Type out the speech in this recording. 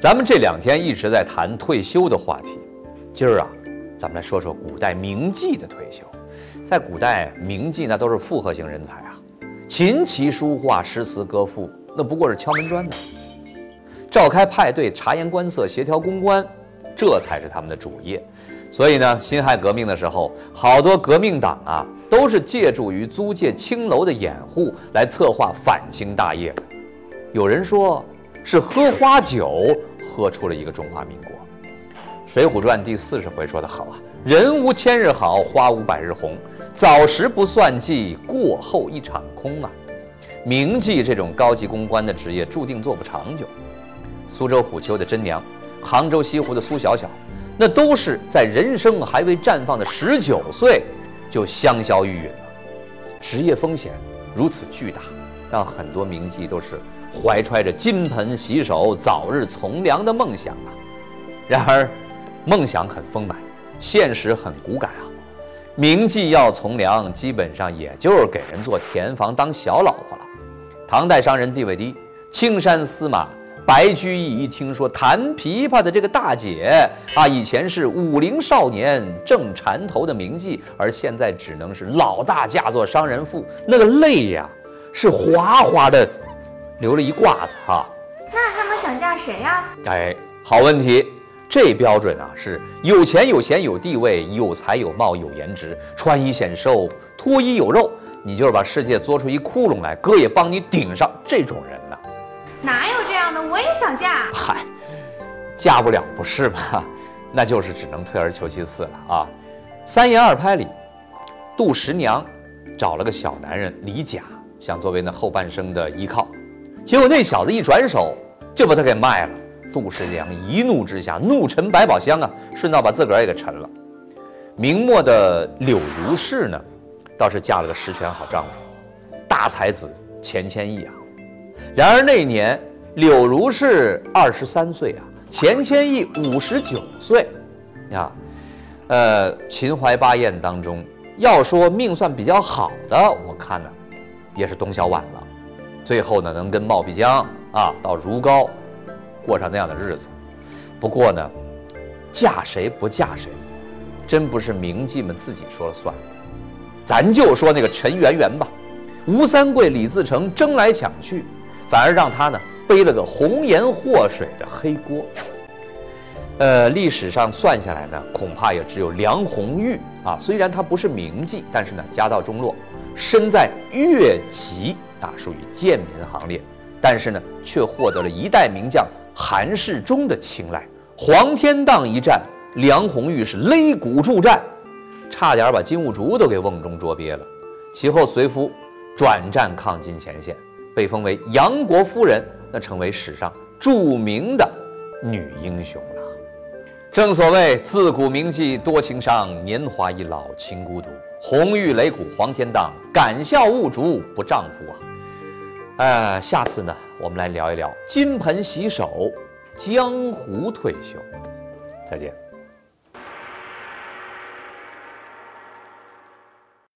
咱们这两天一直在谈退休的话题，今儿啊，咱们来说说古代名妓的退休。在古代，名妓那都是复合型人才啊，琴棋书画、诗词歌赋，那不过是敲门砖呢。召开派对、察言观色、协调公关，这才是他们的主业。所以呢，辛亥革命的时候，好多革命党啊，都是借助于租界青楼的掩护来策划反清大业的。有人说，是喝花酒喝出了一个中华民国。《水浒传》第四十回说得好啊：“人无千日好，花无百日红。早时不算计，过后一场空啊！”名妓这种高级公关的职业，注定做不长久。苏州虎丘的真娘，杭州西湖的苏小小。那都是在人生还未绽放的十九岁就香消玉殒了，职业风险如此巨大，让很多名妓都是怀揣着金盆洗手、早日从良的梦想啊。然而，梦想很丰满，现实很骨感啊。名妓要从良，基本上也就是给人做田房当小老婆了。唐代商人地位低，青山司马。白居易一听说弹琵琶的这个大姐啊，以前是武陵少年正缠头的名妓，而现在只能是老大嫁作商人妇，那个泪呀是哗哗的流了一褂子哈。那他们想嫁谁呀？哎，好问题，这标准啊是有钱有闲有地位有才有貌有颜值，穿衣显瘦脱衣有肉，你就是把世界做出一窟窿来，哥也帮你顶上这种人呢。哪有这样的？我也想嫁。嗨，嫁不了不是吗？那就是只能退而求其次了啊。三言二拍里，杜十娘找了个小男人李甲，想作为那后半生的依靠。结果那小子一转手就把他给卖了。杜十娘一怒之下，怒沉百宝箱啊，顺道把自个儿也给沉了。明末的柳如是呢，倒是嫁了个十全好丈夫，大才子钱谦益啊。然而那年，柳如是二十三岁啊，钱谦益五十九岁，呀，呃，秦淮八艳当中，要说命算比较好的，我看呢，也是董小宛了。最后呢，能跟冒辟疆啊到如皋，过上那样的日子。不过呢，嫁谁不嫁谁，真不是名妓们自己说了算。咱就说那个陈圆圆吧，吴三桂、李自成争来抢去。反而让他呢背了个红颜祸水的黑锅。呃，历史上算下来呢，恐怕也只有梁红玉啊。虽然她不是名妓，但是呢家道中落，身在越级啊，属于贱民行列。但是呢，却获得了一代名将韩世忠的青睐。黄天荡一战，梁红玉是擂鼓助战，差点把金兀术都给瓮中捉鳖了。其后随夫转战抗金前线。被封为杨国夫人，那成为史上著名的女英雄了。正所谓自古名妓多情伤，年华易老情孤独。红玉擂鼓黄天荡，敢笑误竹不丈夫啊！呃，下次呢，我们来聊一聊金盆洗手，江湖退休。再见。